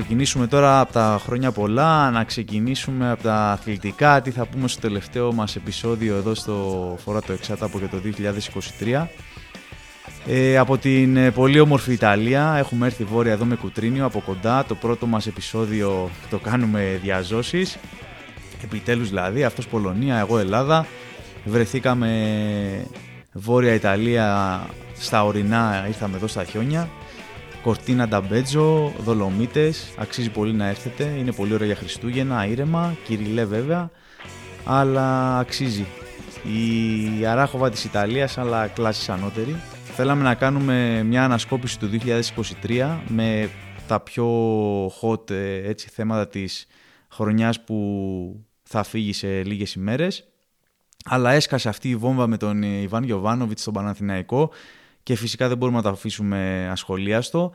ξεκινήσουμε τώρα από τα χρόνια πολλά, να ξεκινήσουμε από τα αθλητικά, τι θα πούμε στο τελευταίο μας επεισόδιο εδώ στο Φορά το Εξάταπο για το 2023. Ε, από την ε, πολύ όμορφη Ιταλία έχουμε έρθει βόρεια εδώ με κουτρίνιο από κοντά. Το πρώτο μας επεισόδιο το κάνουμε διαζώσεις. Επιτέλους δηλαδή, αυτός Πολωνία, εγώ Ελλάδα. Βρεθήκαμε βόρεια Ιταλία στα ορεινά, ήρθαμε εδώ στα χιόνια. Κορτίνα Νταμπέτζο, Δολομίτες, αξίζει πολύ να έρθετε. Είναι πολύ ωραία για Χριστούγεννα, ήρεμα, κυριλέ βέβαια, αλλά αξίζει. Η Αράχοβα της Ιταλίας, αλλά κλάσης ανώτερη. Θέλαμε να κάνουμε μια ανασκόπηση του 2023 με τα πιο hot ε, έτσι, θέματα της χρονιάς που θα φύγει σε λίγες ημέρες. Αλλά έσκασε αυτή η βόμβα με τον Ιβάν Γιωβάνοβιτς στον Παναθηναϊκό και φυσικά δεν μπορούμε να το αφήσουμε ασχολίαστο.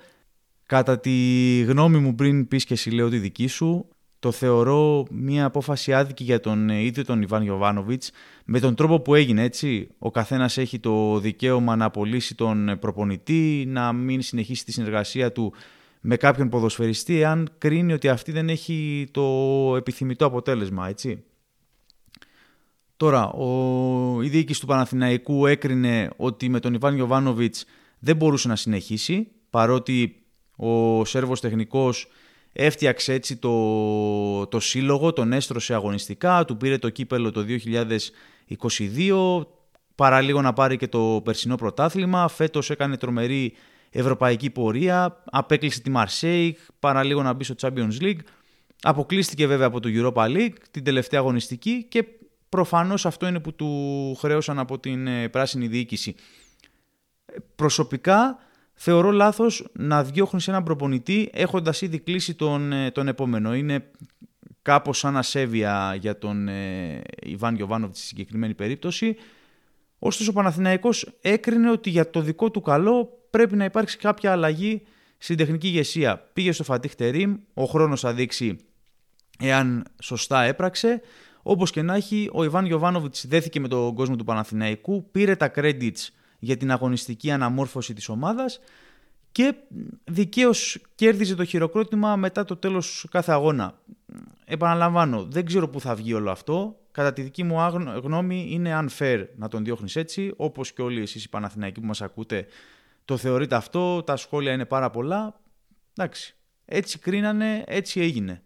Κατά τη γνώμη μου πριν πεις και εσύ λέω τη δική σου, το θεωρώ μια απόφαση άδικη για τον ίδιο τον Ιβάν Γιωβάνοβιτς με τον τρόπο που έγινε έτσι. Ο καθένας έχει το δικαίωμα να απολύσει τον προπονητή, να μην συνεχίσει τη συνεργασία του με κάποιον ποδοσφαιριστή αν κρίνει ότι αυτή δεν έχει το επιθυμητό αποτέλεσμα, έτσι. Τώρα, ο, η διοίκηση του Παναθηναϊκού έκρινε ότι με τον Ιβάν Γιωβάνοβιτς δεν μπορούσε να συνεχίσει, παρότι ο Σέρβος τεχνικός έφτιαξε έτσι το, το σύλλογο, τον έστρωσε αγωνιστικά, του πήρε το κύπελο το 2022, παραλίγο να πάρει και το περσινό πρωτάθλημα, φέτος έκανε τρομερή ευρωπαϊκή πορεία, απέκλεισε τη Marseille, παραλίγο να μπει στο Champions League, αποκλείστηκε βέβαια από το Europa League την τελευταία αγωνιστική και προφανώς αυτό είναι που του χρέωσαν από την ε, πράσινη διοίκηση. Προσωπικά θεωρώ λάθος να διώχνεις έναν προπονητή έχοντας ήδη κλείσει τον, ε, τον επόμενο. Είναι κάπως σαν ασέβεια για τον ε, Ιβάν Γιωβάνοβιτς στη συγκεκριμένη περίπτωση. Ωστόσο ο Παναθηναϊκός έκρινε ότι για το δικό του καλό πρέπει να υπάρξει κάποια αλλαγή στην τεχνική ηγεσία. Πήγε στο Φατίχ Τερίμ, ο χρόνος θα δείξει εάν σωστά έπραξε. Όπως και να έχει, ο Ιβάν Γιωβάνοβιτς δέθηκε με τον κόσμο του Παναθηναϊκού, πήρε τα credits για την αγωνιστική αναμόρφωση της ομάδας και δικαίως κέρδιζε το χειροκρότημα μετά το τέλος κάθε αγώνα. Επαναλαμβάνω, δεν ξέρω πού θα βγει όλο αυτό. Κατά τη δική μου γνώμη είναι unfair να τον διώχνεις έτσι, όπως και όλοι εσείς οι Παναθηναϊκοί που μας ακούτε το θεωρείτε αυτό, τα σχόλια είναι πάρα πολλά. Εντάξει, έτσι κρίνανε, έτσι έγινε.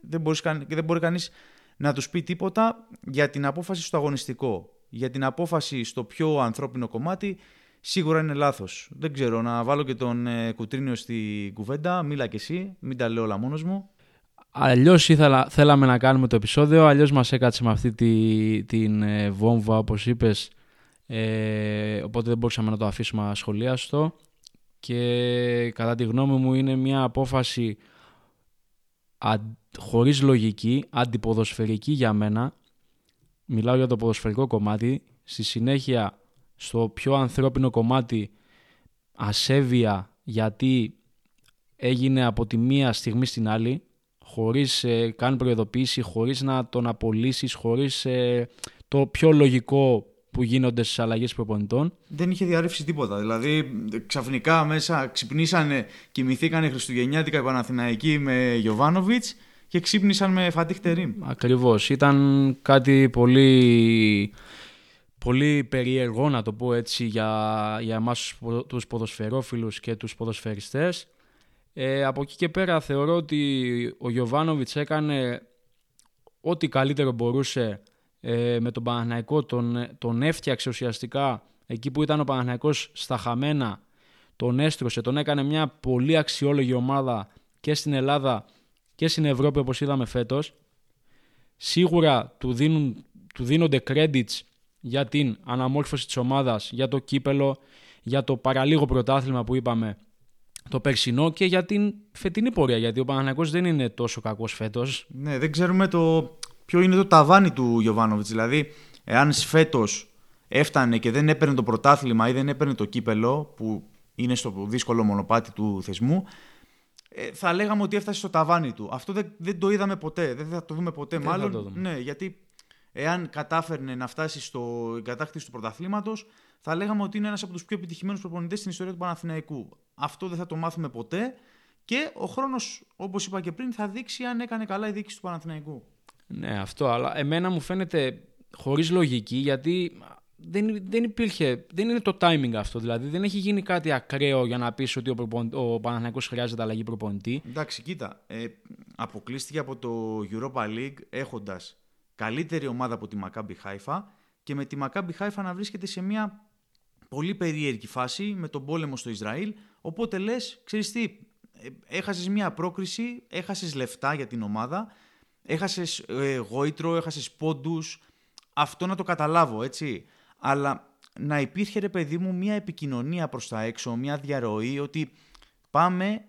Δεν, μπορείς, δεν μπορεί κανείς να τους πει τίποτα για την απόφαση στο αγωνιστικό. Για την απόφαση στο πιο ανθρώπινο κομμάτι σίγουρα είναι λάθος. Δεν ξέρω, να βάλω και τον ε, Κουτρίνιο στη κουβέντα, μίλα και εσύ, μην τα λέω όλα μόνος μου. Αλλιώς θέλαμε να κάνουμε το επεισόδιο, αλλιώς μας έκατσε με αυτή τη, την ε, βόμβα, όπως είπες. Ε, οπότε δεν μπορούσαμε να το αφήσουμε ασχολίαστο. Και κατά τη γνώμη μου είναι μια απόφαση χωρίς λογική, αντιποδοσφαιρική για μένα, μιλάω για το ποδοσφαιρικό κομμάτι, στη συνέχεια στο πιο ανθρώπινο κομμάτι ασέβεια γιατί έγινε από τη μία στιγμή στην άλλη, χωρίς ε, καν προειδοποίηση, χωρίς να τον απολύσεις, χωρίς ε, το πιο λογικό που γίνονται στις αλλαγές προπονητών. Δεν είχε διαρρεύσει τίποτα. Δηλαδή, ξαφνικά μέσα ξυπνήσανε, κοιμηθήκανε Χριστουγεννιάτικα οι Παναθηναϊκοί με Γιωβάνοβιτς και ξύπνησαν με Φατίχ Τερίμ. Ακριβώς. Ήταν κάτι πολύ, πολύ περίεργο, να το πω έτσι, για, για εμάς τους ποδοσφαιρόφιλους και τους ποδοσφαιριστές. Ε, από εκεί και πέρα θεωρώ ότι ο Γιωβάνοβιτς έκανε ό,τι καλύτερο μπορούσε ε, με τον Παναθηναϊκό, τον, τον έφτιαξε ουσιαστικά εκεί που ήταν ο Παναθηναϊκός στα χαμένα, τον έστρωσε, τον έκανε μια πολύ αξιόλογη ομάδα και στην Ελλάδα και στην Ευρώπη όπως είδαμε φέτος. Σίγουρα του, δίνουν, του δίνονται credits για την αναμόρφωση της ομάδας, για το κύπελο, για το παραλίγο πρωτάθλημα που είπαμε το περσινό και για την φετινή πορεία, γιατί ο Παναθηναϊκός δεν είναι τόσο κακός φέτος. Ναι, δεν ξέρουμε το ποιο είναι το ταβάνι του Γιωβάνοβιτς. Δηλαδή, εάν φέτος έφτανε και δεν έπαιρνε το πρωτάθλημα ή δεν έπαιρνε το κύπελο, που είναι στο δύσκολο μονοπάτι του θεσμού, ε, θα λέγαμε ότι έφτασε στο ταβάνι του. Αυτό δεν, δεν το είδαμε ποτέ. Δεν θα το δούμε ποτέ. Δεν Μάλλον, το δούμε. ναι, γιατί εάν κατάφερνε να φτάσει στο κατάκτηση του πρωταθλήματος, θα λέγαμε ότι είναι ένας από τους πιο επιτυχημένους προπονητές στην ιστορία του Παναθηναϊκού. Αυτό δεν θα το μάθουμε ποτέ Και ο χρόνος, όπως είπα και πριν, θα δείξει αν έκανε καλά η δίκηση του Παναθηναϊκού. Ναι, αυτό. Αλλά εμένα μου φαίνεται χωρίς λογική γιατί δεν, δεν υπήρχε, δεν είναι το timing αυτό. Δηλαδή δεν έχει γίνει κάτι ακραίο για να πεις ότι ο, ο Παναθηναϊκός χρειάζεται αλλαγή προπονητή. Εντάξει, κοίτα. Ε, αποκλείστηκε από το Europa League έχοντας καλύτερη ομάδα από τη Maccabi Haifa και με τη Maccabi Haifa να βρίσκεται σε μια πολύ περίεργη φάση με τον πόλεμο στο Ισραήλ. Οπότε λες, ξέρεις τι, ε, έχασες μια πρόκριση, έχασες λεφτά για την ομάδα, έχασες ε, γόητρο, έχασες πόντους. Αυτό να το καταλάβω, έτσι αλλά να υπήρχε ρε παιδί μου μια επικοινωνία προς τα έξω, μια διαρροή ότι πάμε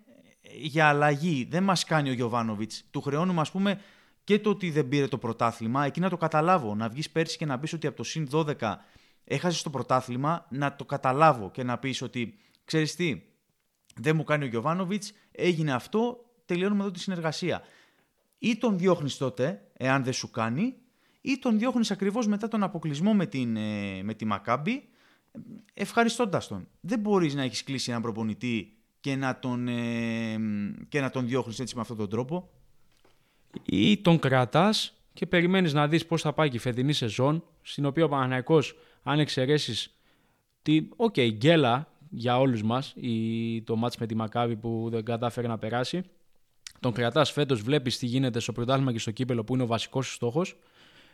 για αλλαγή. Δεν μας κάνει ο Γιωβάνοβιτς. Του χρεώνουμε ας πούμε και το ότι δεν πήρε το πρωτάθλημα, εκεί να το καταλάβω. Να βγεις πέρσι και να πεις ότι από το συν 12 έχασες το πρωτάθλημα, να το καταλάβω και να πεις ότι ξέρεις τι, δεν μου κάνει ο Γιωβάνοβιτς, έγινε αυτό, τελειώνουμε εδώ τη συνεργασία. Ή τον διώχνεις τότε, εάν δεν σου κάνει, ή τον διώχνεις ακριβώς μετά τον αποκλεισμό με, την, ε, με τη Μακάμπη ευχαριστώντας τον. Δεν μπορείς να έχεις κλείσει έναν προπονητή και να τον, ε, και να τον διώχνεις έτσι με αυτόν τον τρόπο. Ή τον κρατάς και περιμένεις να δεις πώς θα πάει και η φετινή σεζόν στην οποία ο Παναθηναϊκός αν εξαιρέσεις τι, OK, okay, γκέλα για όλους μας η, το ματς με τη Μακάμπι που δεν κατάφερε να περάσει τον κρατάς φέτος, βλέπεις τι γίνεται στο πρωτάθλημα και στο κύπελο που είναι ο βασικός σου στόχος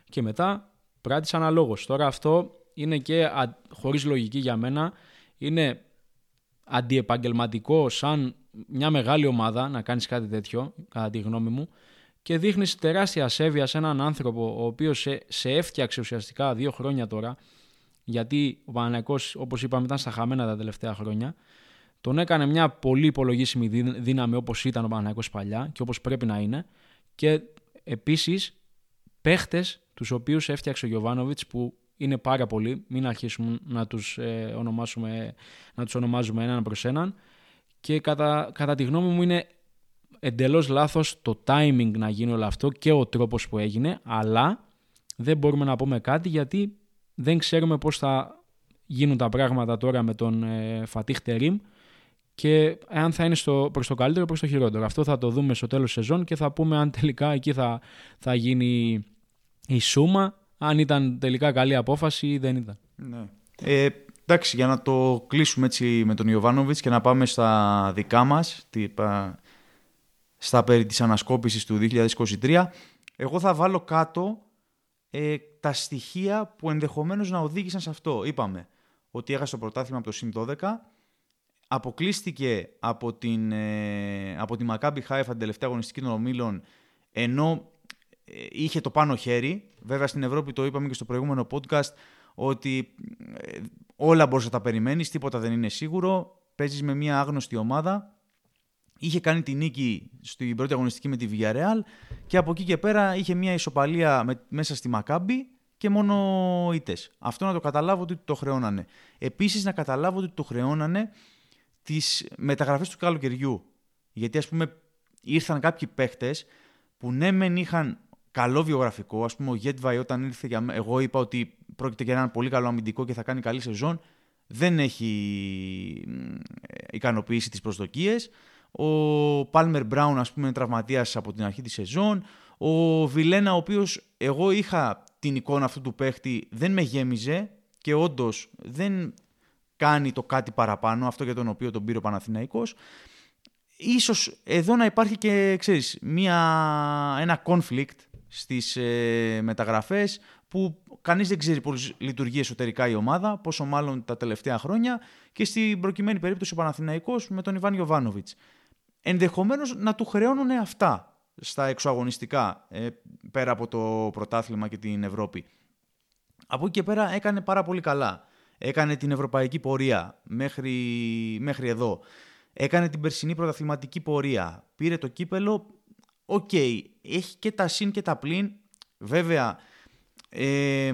και μετά πράττεις αναλόγως. Τώρα αυτό είναι και α, χωρίς λογική για μένα, είναι αντιεπαγγελματικό σαν μια μεγάλη ομάδα να κάνεις κάτι τέτοιο, κατά τη γνώμη μου, και δείχνεις τεράστια ασέβεια σε έναν άνθρωπο ο οποίος σε, σε έφτιαξε ουσιαστικά δύο χρόνια τώρα, γιατί ο Παναγιακός, όπως είπαμε, ήταν στα χαμένα τα τελευταία χρόνια, τον έκανε μια πολύ υπολογίσιμη δύναμη όπως ήταν ο Παναγιακός παλιά και όπως πρέπει να είναι και επίσης παίχτες τους οποίους έφτιαξε ο Γιωβάνοβιτς που είναι πάρα πολλοί, μην αρχίσουμε να τους, ε, ονομάσουμε, να τους ονομάζουμε έναν προς έναν και κατά, κατά τη γνώμη μου είναι εντελώς λάθος το timing να γίνει όλο αυτό και ο τρόπος που έγινε, αλλά δεν μπορούμε να πούμε κάτι γιατί δεν ξέρουμε πώς θα γίνουν τα πράγματα τώρα με τον ε, Φατίχ Τερίμ και αν θα είναι στο, προς το καλύτερο ή προς το χειρότερο. Αυτό θα το δούμε στο τέλος σεζόν και θα πούμε αν τελικά εκεί θα, θα γίνει η σούμα, αν ήταν τελικά καλή απόφαση ή δεν ήταν. Ναι. Ε, εντάξει, για να το κλείσουμε έτσι με τον Ιωβάνοβιτς και να πάμε στα δικά μας, τύπα, στα περί της ανασκόπησης του 2023, εγώ θα βάλω κάτω ε, τα στοιχεία που ενδεχομένως να οδήγησαν σε αυτό. Είπαμε ότι έχασε το πρωτάθλημα από το ΣΥΝ 12, αποκλείστηκε από, την, ε, από τη Μακάμπι Χάιφα την τελευταία αγωνιστική των ομίλων, ενώ ε, είχε το πάνω χέρι. Βέβαια στην Ευρώπη το είπαμε και στο προηγούμενο podcast ότι ε, όλα μπορείς να τα περιμένεις, τίποτα δεν είναι σίγουρο. Παίζεις με μια άγνωστη ομάδα. Είχε κάνει τη νίκη στην πρώτη αγωνιστική με τη Villarreal και από εκεί και πέρα είχε μια ισοπαλία με, μέσα στη Μακάμπη και μόνο ήττες. Αυτό να το καταλάβω ότι το χρεώνανε. Επίσης να καταλάβω ότι το χρεώνανε τις μεταγραφές του καλοκαιριού. Γιατί ας πούμε ήρθαν κάποιοι παίχτες που ναι μεν είχαν καλό βιογραφικό. Α πούμε, ο Γέτβαϊ όταν ήρθε για εγώ είπα ότι πρόκειται για έναν πολύ καλό αμυντικό και θα κάνει καλή σεζόν. Δεν έχει ικανοποιήσει τις προσδοκίες. Ο Πάλμερ Μπράουν, ας πούμε, είναι τραυματία από την αρχή της σεζόν. Ο Βιλένα, ο οποίος εγώ είχα την εικόνα αυτού του παίχτη, δεν με γέμιζε και όντως δεν κάνει το κάτι παραπάνω, αυτό για τον οποίο τον πήρε ο Παναθηναϊκός. Ίσως εδώ να υπάρχει και, ξέρεις, μια, ένα conflict στις ε, μεταγραφές που κανείς δεν ξέρει πώς λειτουργεί εσωτερικά η ομάδα, πόσο μάλλον τα τελευταία χρόνια και στην προκειμένη περίπτωση ο Παναθηναϊκός με τον Ιβάν Ιωβάνοβιτς. Ενδεχομένως να του χρεώνουν αυτά στα εξωαγωνιστικά ε, πέρα από το πρωτάθλημα και την Ευρώπη. Από εκεί και πέρα έκανε πάρα πολύ καλά. Έκανε την ευρωπαϊκή πορεία μέχρι, μέχρι εδώ. Έκανε την περσινή πρωταθληματική πορεία. Πήρε το κύπελο οκ, έχει και τα συν και τα πλην. Βέβαια, ε,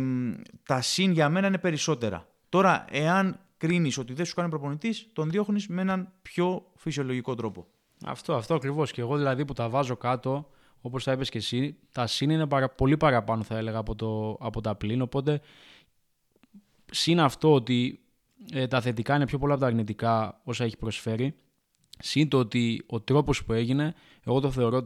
τα συν για μένα είναι περισσότερα. Τώρα, εάν κρίνεις ότι δεν σου κάνει προπονητής, τον διώχνεις με έναν πιο φυσιολογικό τρόπο. Αυτό, αυτό ακριβώς. Και εγώ δηλαδή που τα βάζω κάτω, όπως τα είπες και εσύ, τα συν είναι πάρα, πολύ παραπάνω, θα έλεγα, από, το, από τα πλην. Οπότε, συν αυτό ότι ε, τα θετικά είναι πιο πολλά από τα αρνητικά όσα έχει προσφέρει, Συν το ότι ο τρόπος που έγινε, εγώ το θεωρώ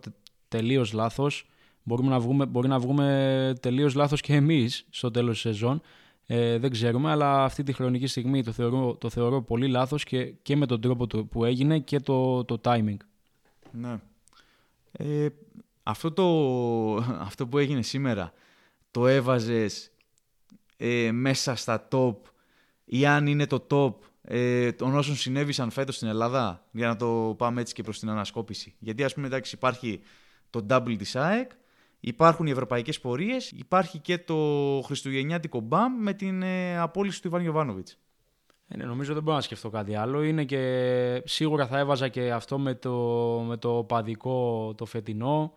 τελείως λάθος. Μπορούμε να βγούμε, μπορεί να βγούμε τελείως λάθος και εμείς στο τέλος της σεζόν. Ε, δεν ξέρουμε, αλλά αυτή τη χρονική στιγμή το θεωρώ, το θεωρώ πολύ λάθος και, και με τον τρόπο που έγινε και το, το timing. Ναι. Ε, αυτό, το, αυτό που έγινε σήμερα, το έβαζες ε, μέσα στα top ή αν είναι το top ε, των όσων συνέβησαν φέτος στην Ελλάδα, για να το πάμε έτσι και προς την ανασκόπηση. Γιατί ας πούμε εντάξει υπάρχει το double της ΑΕΚ, υπάρχουν οι ευρωπαϊκές πορείες, υπάρχει και το χριστουγεννιάτικο μπαμ με την ε, απόλυση του Ιβάν Γιωβάνοβιτς. Ε, ναι, νομίζω δεν μπορώ να σκεφτώ κάτι άλλο. Είναι και σίγουρα θα έβαζα και αυτό με το, με το παδικό το φετινό,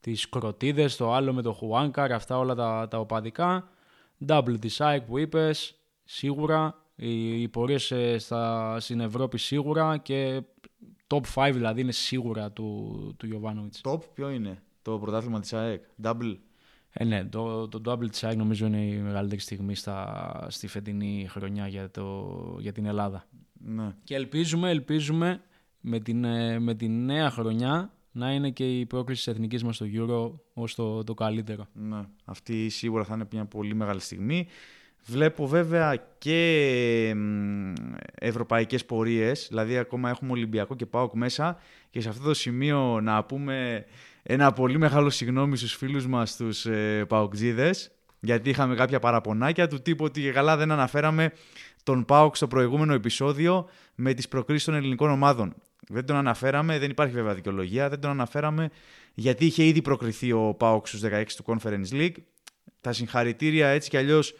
τις κροτίδες, το άλλο με το Χουάνκαρ, αυτά όλα τα, τα οπαδικά. Double της ΑΕΚ που είπες, σίγουρα. Οι, οι πορείες ε, στα, στην Ευρώπη σίγουρα και top 5 δηλαδή είναι σίγουρα του, του Γιωβάνοβιτς. Top ποιο είναι, το πρωτάθλημα της ΑΕΚ, double. Ε, ναι, το, το double της ΑΕΚ νομίζω είναι η μεγαλύτερη στιγμή στα, στη φετινή χρονιά για, το, για την Ελλάδα. Ναι. Και ελπίζουμε, ελπίζουμε με την, ε, με την νέα χρονιά να είναι και η πρόκληση της εθνικής μας στο Euro ως το, το καλύτερο. Ναι, αυτή σίγουρα θα είναι μια πολύ μεγάλη στιγμή. Βλέπω βέβαια και ευρωπαϊκές πορείες, δηλαδή ακόμα έχουμε Ολυμπιακό και ΠΑΟΚ μέσα και σε αυτό το σημείο να πούμε ένα πολύ μεγάλο συγγνώμη στους φίλους μας τους ε, ΠΑΟΚτζίδες γιατί είχαμε κάποια παραπονάκια του τύπου ότι καλά δεν αναφέραμε τον ΠΑΟΚ στο προηγούμενο επεισόδιο με τις προκρίσεις των ελληνικών ομάδων. Δεν τον αναφέραμε, δεν υπάρχει βέβαια δικαιολογία, δεν τον αναφέραμε γιατί είχε ήδη προκριθεί ο ΠΑΟΚ στους 16 του Conference League. Τα συγχαρητήρια έτσι κι αλλιώς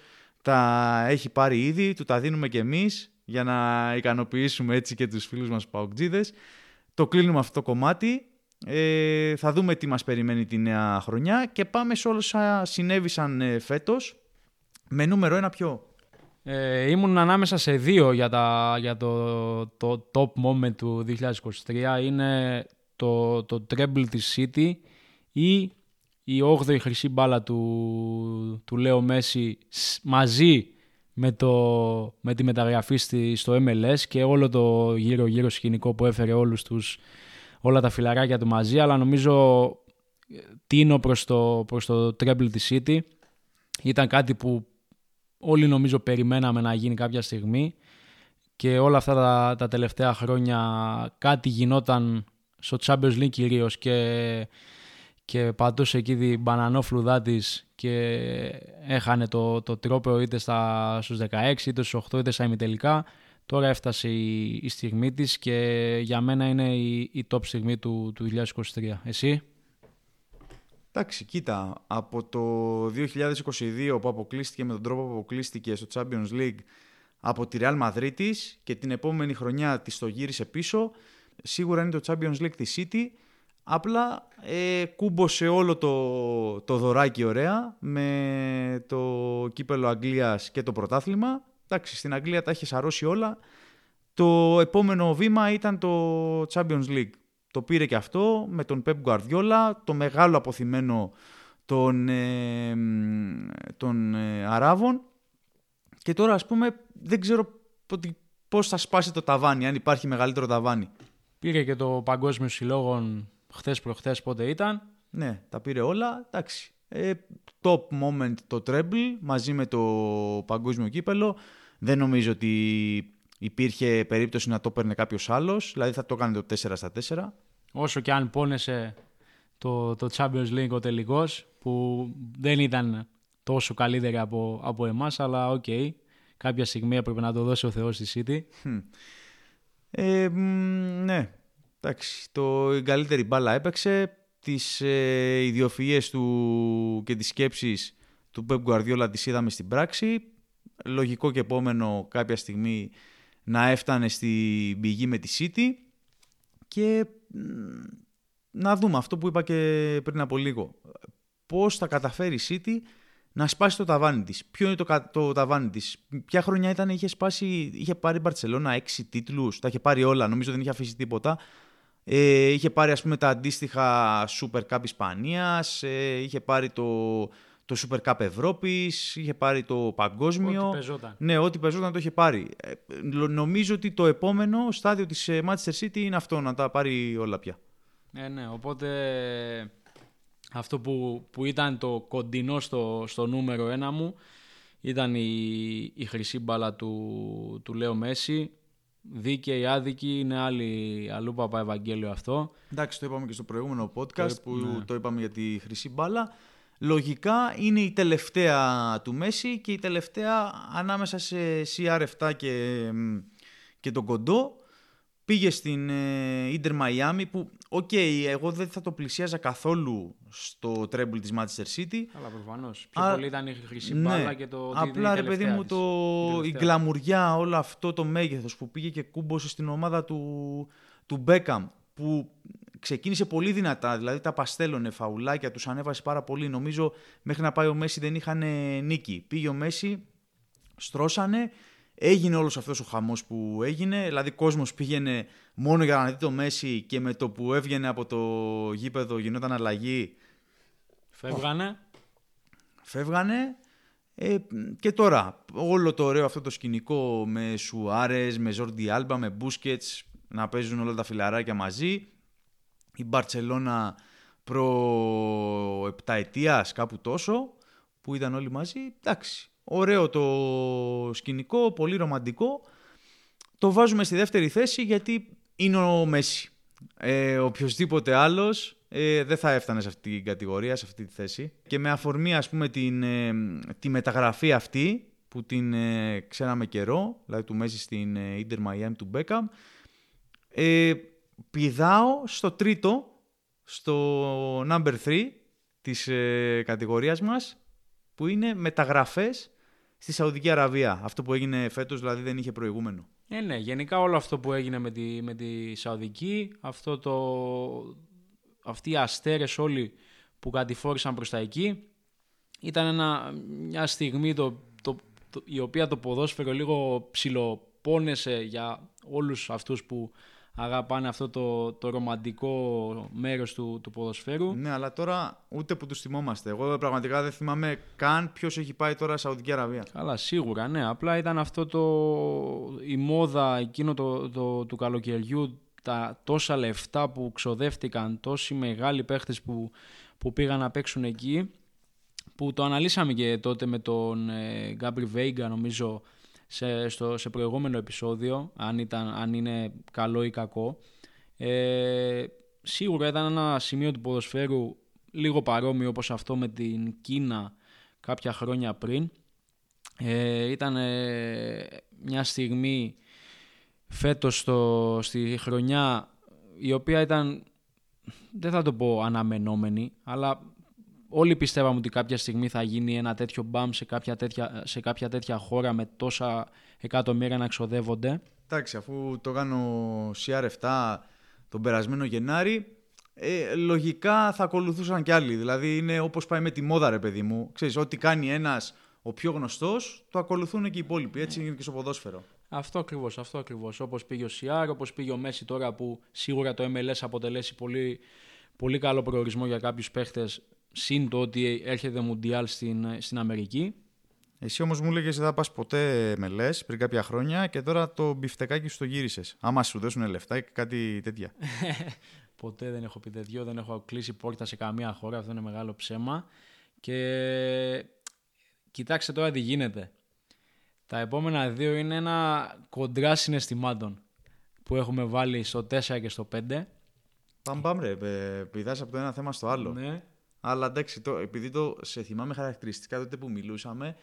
τα έχει πάρει ήδη, του τα δίνουμε κι εμείς για να ικανοποιήσουμε έτσι και τους φίλους μας παοκτζίδες. Το κλείνουμε αυτό το κομμάτι. Ε, θα δούμε τι μας περιμένει τη νέα χρονιά και πάμε σε όλα όσα συνέβησαν ε, φέτος. Με νούμερο ένα ποιο; Ε, ήμουν ανάμεσα σε δύο για, τα, για το, το top moment του 2023. Είναι το, το treble της City ή η 8η χρυσή μπάλα του, του Λέο Μέση μαζί με, το, με τη μεταγραφή στη, στο MLS και όλο το γύρω-γύρω σκηνικό που έφερε όλους τους, όλα τα φιλαράκια του μαζί, αλλά νομίζω τίνω προς το, προς το treble της City. Ήταν κάτι που όλοι νομίζω περιμέναμε να γίνει κάποια στιγμή και όλα αυτά τα, τα τελευταία χρόνια κάτι γινόταν στο Champions League κυρίως και και πατούσε εκεί την μπανανόφλουδά της και έχανε το, το τρόπο είτε στα, στους 16 είτε στους 8 είτε στα ημιτελικά. Τώρα έφτασε η, η στιγμή της και για μένα είναι η, η top στιγμή του, του 2023. Εσύ; Εντάξει, κοίτα, από το 2022 που αποκλείστηκε με τον τρόπο που αποκλείστηκε στο Champions League από τη Real Madrid και την επόμενη χρονιά της το γύρισε πίσω, σίγουρα είναι το Champions League της City Απλά ε, κούμπωσε όλο το, το δωράκι ωραία με το κύπελο Αγγλίας και το πρωτάθλημα. Εντάξει, στην Αγγλία τα είχε σαρώσει όλα. Το επόμενο βήμα ήταν το Champions League. Το πήρε και αυτό με τον Pep Guardiola, το μεγάλο αποθυμένο των, ε, των ε, Αράβων. Και τώρα ας πούμε δεν ξέρω πώς θα σπάσει το ταβάνι, αν υπάρχει μεγαλύτερο ταβάνι. Πήρε και το Παγκόσμιο Συλλόγων χθες προχθές πότε ήταν. Ναι, τα πήρε όλα. Εντάξει. Ε, top moment το treble μαζί με το παγκόσμιο κύπελο. Δεν νομίζω ότι υπήρχε περίπτωση να το παίρνει κάποιος άλλος. Δηλαδή θα το έκανε το 4 στα 4. Όσο και αν πόνεσε το, το Champions League ο τελικός, που δεν ήταν τόσο καλύτερη από, από εμάς, αλλά OK. Okay, κάποια στιγμή έπρεπε να το δώσει ο Θεός στη City. Ε, ναι, Εντάξει, το, η καλύτερη μπάλα έπαιξε. Τις ε, ιδιοφυΐες του και τις σκέψεις του Pep Guardiola τις είδαμε στην πράξη. Λογικό και επόμενο κάποια στιγμή να έφτανε στην πηγή με τη City. Και να δούμε αυτό που είπα και πριν από λίγο. Πώς θα καταφέρει η City να σπάσει το ταβάνι της. Ποιο είναι το, το ταβάνι της. Ποια χρονιά ήταν, είχε, σπάσει, είχε πάρει η Μπαρτσελώνα 6 τίτλους, τα είχε πάρει όλα, νομίζω δεν είχε αφήσει τίποτα. Ε, είχε πάρει ας πούμε τα αντίστοιχα Super Cup Ισπανίας, ε, είχε πάρει το, το Super Cup Ευρώπης, είχε πάρει το παγκόσμιο. Ό,τι πεζόταν. Ναι, ό,τι πεζόταν το είχε πάρει. Ε, νομίζω ότι το επόμενο στάδιο της ε, Manchester City είναι αυτό, να τα πάρει όλα πια. Ε, ναι, οπότε αυτό που, που ήταν το κοντινό στο, στο νούμερο ένα μου ήταν η, η χρυσή μπάλα του, του Λέο Μέση. Δίκαιη, άδικη, είναι άλλη αλλού παπά Ευαγγέλιο αυτό. Εντάξει, το είπαμε και στο προηγούμενο podcast Το- που ναι. το είπαμε για τη χρυσή μπάλα. Λογικά είναι η τελευταία του Μέση και η τελευταία ανάμεσα σε CR7 και, μ, και τον Κοντό. Πήγε στην ε, Ίντερ Μαϊάμι που, οκ, εγώ δεν θα το πλησίαζα καθόλου στο τρέμπλ της Manchester City. Αλλά προφανώς. Πιο Α, πολύ ήταν η χρυσή ναι. μπάλα και το. ότι είναι Απλά η ρε παιδί τελευταία μου της. το, Η η τελευταία. γκλαμουριά, όλο αυτό το μέγεθος που πήγε και κούμπωσε στην ομάδα του, του Μπέκαμ που ξεκίνησε πολύ δυνατά, δηλαδή τα παστέλωνε φαουλάκια, τους ανέβασε πάρα πολύ. Νομίζω μέχρι να πάει ο Μέση δεν είχαν ε, νίκη. Πήγε ο Μέση, στρώσανε, έγινε όλος αυτός ο χαμός που έγινε, δηλαδή κόσμος πήγαινε μόνο για να δει το Μέση και με το που έβγαινε από το γήπεδο γινόταν αλλαγή Φεύγανε. φεύγανε. Ε, και τώρα, όλο το ωραίο αυτό το σκηνικό με Σουάρες, με Ζόρντι Άλμπα, με Μπούσκετς, να παίζουν όλα τα φιλαράκια μαζί. Η Μπαρτσελώνα προ επταετίας, κάπου τόσο, που ήταν όλοι μαζί. Εντάξει, ωραίο το σκηνικό, πολύ ρομαντικό. Το βάζουμε στη δεύτερη θέση γιατί είναι ο Μέση. Ε, οποιοςδήποτε άλλος ε, δεν θα έφτανε σε αυτή την κατηγορία, σε αυτή τη θέση. Και με αφορμή ας πούμε την, ε, τη μεταγραφή αυτή που την ε, ξέραμε καιρό, δηλαδή του Μέση στην ε, Inter Miami του Beckham, ε, πηδάω στο τρίτο, στο number 3 της ε, κατηγορίας μας, που είναι μεταγραφές στη Σαουδική Αραβία. Αυτό που έγινε φέτος δηλαδή δεν είχε προηγούμενο. Ε, ναι, γενικά όλο αυτό που έγινε με τη, με τη Σαουδική, αυτό το, αυτοί οι αστέρες όλοι που κατηφόρησαν προς τα εκεί, ήταν ένα, μια στιγμή το, το, το- η οποία το ποδόσφαιρο λίγο ψιλοπόνεσε για όλους αυτούς που αγαπάνε αυτό το, το ρομαντικό μέρος του, του ποδοσφαίρου. Ναι, αλλά τώρα ούτε που τους θυμόμαστε. Εγώ πραγματικά δεν θυμάμαι καν ποιος έχει πάει τώρα Σαουδική Αραβία. Καλά, σίγουρα, ναι. Απλά ήταν αυτό το, η μόδα εκείνο το, το, του καλοκαιριού, τα τόσα λεφτά που ξοδεύτηκαν, τόσοι μεγάλοι παίχτες που, που πήγαν να παίξουν εκεί, που το αναλύσαμε και τότε με τον ε, Γκάμπρι Βέιγκα, νομίζω, σε, στο, σε προηγούμενο επεισόδιο, αν, ήταν, αν είναι καλό ή κακό. Ε, σίγουρα ήταν ένα σημείο του ποδοσφαίρου λίγο παρόμοιο όπως αυτό με την Κίνα κάποια χρόνια πριν. Ε, ήταν ε, μια στιγμή φέτος στο, στη χρονιά η οποία ήταν, δεν θα το πω αναμενόμενη, αλλά όλοι πιστεύαμε ότι κάποια στιγμή θα γίνει ένα τέτοιο μπαμ σε κάποια τέτοια, σε κάποια τέτοια χώρα με τόσα εκατομμύρια να ξοδεύονται. Εντάξει, αφού το κάνω CR7 τον περασμένο Γενάρη, ε, λογικά θα ακολουθούσαν κι άλλοι. Δηλαδή είναι όπως πάει με τη μόδα, ρε παιδί μου. Ξέρεις, ό,τι κάνει ένας ο πιο γνωστός, το ακολουθούν και οι υπόλοιποι. Έτσι είναι και στο ποδόσφαιρο. Αυτό ακριβώς, αυτό ακριβώς. Όπως πήγε ο Σιάρ, όπως πήγε ο Μέση τώρα που σίγουρα το MLS αποτελέσει πολύ, πολύ καλό προορισμό για κάποιους παίχτες. Συν το ότι έρχεται Μουντιάλ στην, στην Αμερική. Εσύ όμως μου έλεγες δεν θα πας ποτέ με λες πριν κάποια χρόνια και τώρα το μπιφτεκάκι σου το γύρισες. Άμα σου δώσουν λεφτά και κάτι τέτοια. Ποτέ δεν έχω πει τέτοιο, δεν έχω κλείσει πόρτα σε καμία χώρα, αυτό είναι μεγάλο ψέμα. Και κοιτάξτε τώρα τι γίνεται. Τα επόμενα δύο είναι ένα κοντράστ συναισθημάτων που έχουμε βάλει στο 4 και στο 5. Πάμε πάμε ρε, ε, πηδάς από το ένα θέμα στο άλλο. Ναι. Αλλά εντάξει, το, επειδή το σε θυμάμαι χαρακτηριστικά τότε που μιλούσαμε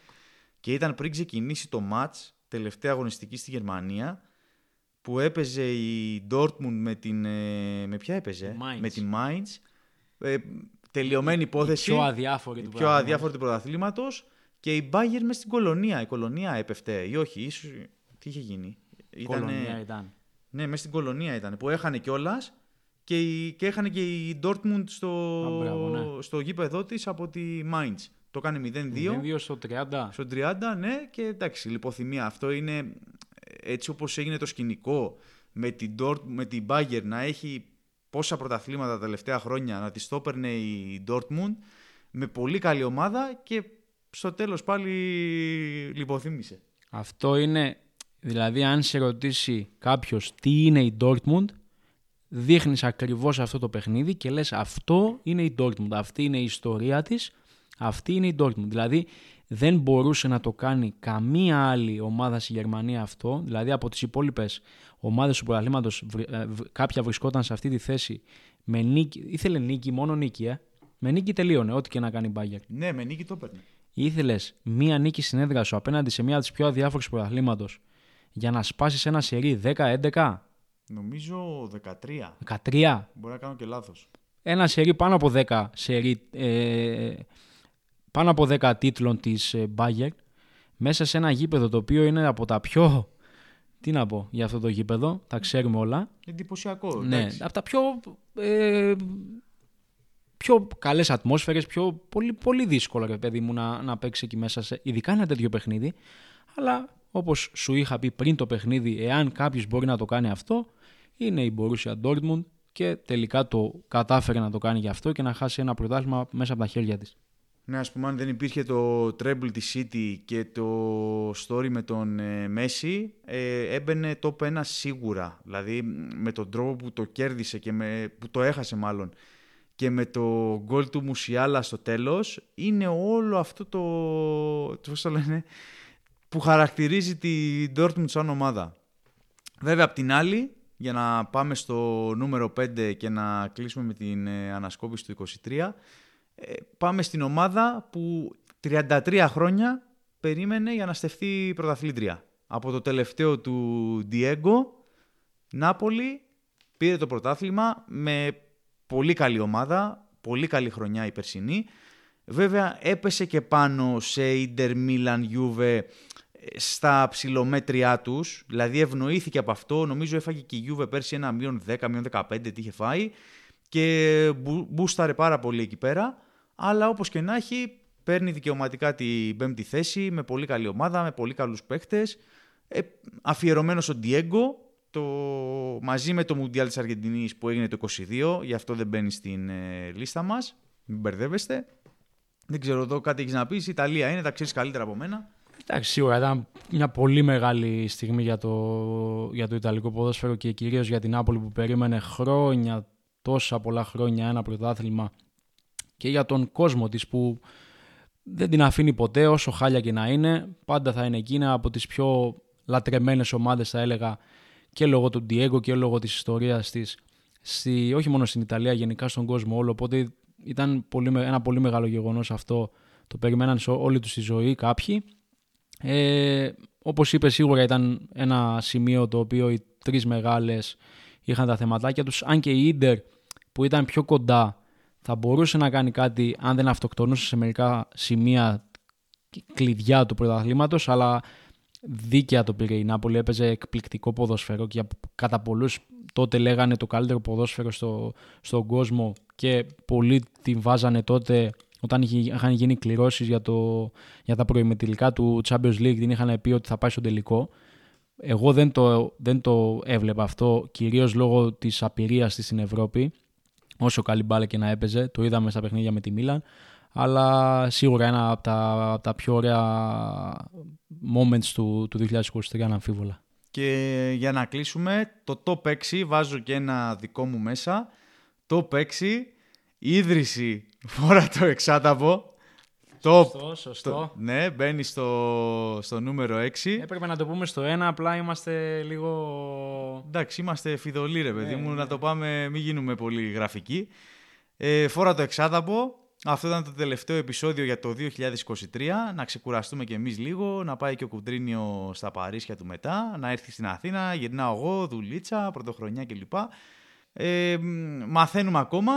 και ήταν πριν ξεκινήσει το match, τελευταία αγωνιστική στη Γερμανία, που έπαιζε η Dortmund με την... ε, με ποια έπαιζε; Mainz. Με τη Mainz. Ε, τελειωμένη υπόθεση. πιο αδιάφορη η του πιο πράγματος. αδιάφορη του πρωταθλήματος και η Bayern μες στην κολονία. Η κολονία έπεφτε ή όχι, ίσως... Τι είχε γίνει; Κολονία ήταν. Ναι, μέσα στην κολονία ήταν. Που έχανε κιόλας και, η- και έχανε και η Dortmund στο, Α, μπράβο, ναι. στο γήπεδο της από τη Mainz. Το έκανε 0-2. 2 στο 30. Στο 30, ναι, και εντάξει, λιποθυμία. Αυτό είναι έτσι όπως έγινε το σκηνικό με την, Dort, με την Bayern να έχει πόσα πρωταθλήματα τα τελευταία χρόνια, να της το έπαιρνε η Dortmund. με πολύ καλή ομάδα και στο τέλος πάλι λιποθύμησε. Αυτό είναι, δηλαδή αν σε ρωτήσει κάποιος τι είναι η Dortmund, δείχνεις ακριβώς αυτό το παιχνίδι και λες αυτό είναι η Dortmund, αυτή είναι η ιστορία της, αυτή είναι η Dortmund. Δηλαδή δεν μπορούσε να το κάνει καμία άλλη ομάδα στη Γερμανία αυτό, δηλαδή από τις υπόλοιπες ομάδες του πρωταθλήματος ε, κάποια βρισκόταν σε αυτή τη θέση με νίκη, ήθελε νίκη, μόνο νίκη, ε. Με νίκη τελείωνε, ό,τι και να κάνει η Bayern. Ναι, με νίκη το έπαιρνε. Ήθελες μία νίκη στην σου απέναντι σε μία από τις πιο αδιάφορες πρωταθλήματος για να σπάσεις ένα σερί 10-11. Νομίζω 13. 13. Μπορεί να κάνω και λάθος. Ένα σερί πάνω από 10 σερί, ε, πάνω από 10 τίτλων της ε, Bayern μέσα σε ένα γήπεδο το οποίο είναι από τα πιο. Τι να πω για αυτό το γήπεδο, τα ξέρουμε όλα. Εντυπωσιακό. Ναι, από τα πιο ε, πιο καλές ατμόσφαιρες, πιο πολύ, πολύ δύσκολα ρε παιδί μου να, να παίξει εκεί μέσα, σε, ειδικά ένα τέτοιο παιχνίδι. Αλλά όπως σου είχα πει πριν το παιχνίδι, εάν κάποιος μπορεί να το κάνει αυτό, είναι η Borussia Dortmund και τελικά το κατάφερε να το κάνει γι' αυτό και να χάσει ένα πρωτάθλημα μέσα από τα χέρια της. Ναι, ας πούμε αν δεν υπήρχε το treble της City και το story με τον ε, Messi, ε, έμπαινε top 1 σίγουρα. Δηλαδή με τον τρόπο που το κέρδισε και με, που το έχασε μάλλον και με το γκολ του Μουσιάλα στο τέλος είναι όλο αυτό το, το λένε, που χαρακτηρίζει τη Dortmund σαν ομάδα. Βέβαια απ' την άλλη, για να πάμε στο νούμερο 5 και να κλείσουμε με την ε, ανασκόπηση του 23, ε, πάμε στην ομάδα που 33 χρόνια περίμενε για να στεφθεί πρωταθλήτρια. Από το τελευταίο του Diego, Νάπολη πήρε το πρωτάθλημα με πολύ καλή ομάδα, πολύ καλή χρονιά η περσινή. Βέβαια έπεσε και πάνω σε Inter Milan Juve στα ψηλομέτριά τους, δηλαδή ευνοήθηκε από αυτό, νομίζω έφαγε και η Juve πέρσι ένα μείον 10, μείον 15 τι είχε φάει και μπούσταρε πάρα πολύ εκεί πέρα, αλλά όπως και να έχει παίρνει δικαιωματικά την πέμπτη θέση με πολύ καλή ομάδα, με πολύ καλούς παίχτες, ε, αφιερωμένος ο Diego, το, μαζί με το Μουντιάλ της Αργεντινής που έγινε το 22, γι' αυτό δεν μπαίνει στην ε, λίστα μας, μην μπερδεύεστε. Δεν ξέρω εδώ κάτι έχεις να πεις, η Ιταλία είναι, τα ξέρεις καλύτερα από μένα. Εντάξει, σίγουρα ήταν μια πολύ μεγάλη στιγμή για το, για το Ιταλικό ποδόσφαιρο και κυρίως για την Άπολη που περίμενε χρόνια, τόσα πολλά χρόνια ένα πρωτάθλημα και για τον κόσμο της που δεν την αφήνει ποτέ όσο χάλια και να είναι. Πάντα θα είναι εκείνα από τις πιο λατρεμένες ομάδες θα έλεγα και λόγω του Diego και λόγω της ιστορίας της στη, όχι μόνο στην Ιταλία, γενικά στον κόσμο όλο. Οπότε ήταν πολύ, ένα πολύ μεγάλο γεγονός αυτό. Το περιμέναν σε όλη τους τη ζωή κάποιοι. Ε, όπως είπες σίγουρα ήταν ένα σημείο το οποίο οι τρεις μεγάλες είχαν τα θεματάκια τους. Αν και η Ίντερ που ήταν πιο κοντά θα μπορούσε να κάνει κάτι αν δεν αυτοκτονούσε σε μερικά σημεία κλειδιά του πρωταθλήματος αλλά δίκαια το πήρε η Νάπολη, έπαιζε εκπληκτικό ποδόσφαιρο και κατά πολλούς τότε λέγανε το καλύτερο ποδόσφαιρο στο, στον κόσμο και πολλοί την βάζανε τότε όταν είχαν γίνει κληρώσεις για, το, για τα προημετρικά του Champions League την είχαν πει ότι θα πάει στο τελικό. Εγώ δεν το, δεν το έβλεπα αυτό, κυρίως λόγω της απειρίας της στην Ευρώπη, όσο καλή μπάλα και να έπαιζε, το είδαμε στα παιχνίδια με τη Μίλαν αλλά σίγουρα ένα από τα, τα πιο ωραία moments του, του 2023 αναμφίβολα. Και για να κλείσουμε, το top 6 βάζω και ένα δικό μου μέσα. Top 6, ίδρυση φορά το εξάταπο. Top. Σωστό, σωστό. ναι, μπαίνει στο, στο νούμερο 6. Έπρεπε να το πούμε στο 1, απλά είμαστε λίγο... Εντάξει, είμαστε φιδωλοί ρε παιδί ναι, μου, ναι. να το πάμε, μην γίνουμε πολύ γραφικοί. Ε, φορά το εξάταπο, αυτό ήταν το τελευταίο επεισόδιο για το 2023. Να ξεκουραστούμε κι εμείς λίγο, να πάει και ο Κουντρίνιο στα Παρίσια του μετά, να έρθει στην Αθήνα, γυρνάω εγώ, δουλίτσα, πρωτοχρονιά κλπ. Ε, μαθαίνουμε ακόμα.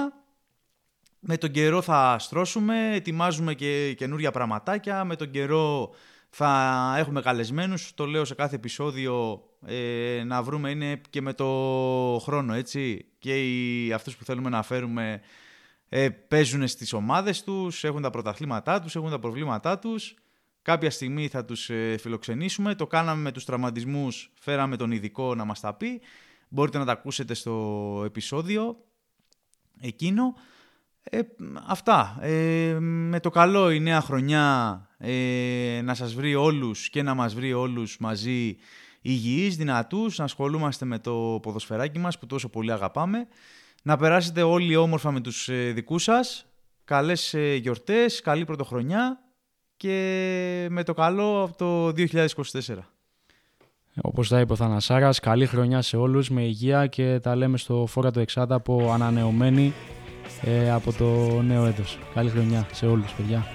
Με τον καιρό θα στρώσουμε, ετοιμάζουμε και καινούρια πραγματάκια. Με τον καιρό θα έχουμε καλεσμένους. Το λέω σε κάθε επεισόδιο ε, να βρούμε είναι και με το χρόνο, έτσι. Και οι, αυτούς που θέλουμε να φέρουμε ε, παίζουν στις ομάδες τους, έχουν τα πρωταθλήματά τους, έχουν τα προβλήματά τους. Κάποια στιγμή θα τους ε, φιλοξενήσουμε. Το κάναμε με τους τραυματισμούς, φέραμε τον ειδικό να μας τα πει. Μπορείτε να τα ακούσετε στο επεισόδιο εκείνο. Ε, αυτά. Ε, με το καλό η νέα χρονιά ε, να σας βρει όλους και να μας βρει όλους μαζί υγιείς, δυνατούς, να ασχολούμαστε με το ποδοσφαιράκι μας που τόσο πολύ αγαπάμε. Να περάσετε όλοι όμορφα με τους ε, δικούς σας. Καλές ε, γιορτές, καλή πρωτοχρονιά και με το καλό από το 2024. Όπως τα είπε ο Θανασάρας, καλή χρονιά σε όλους με υγεία και τα λέμε στο φόρα του Εξάτα από ανανεωμένη ε, από το νέο έτος. Καλή χρονιά σε όλους παιδιά.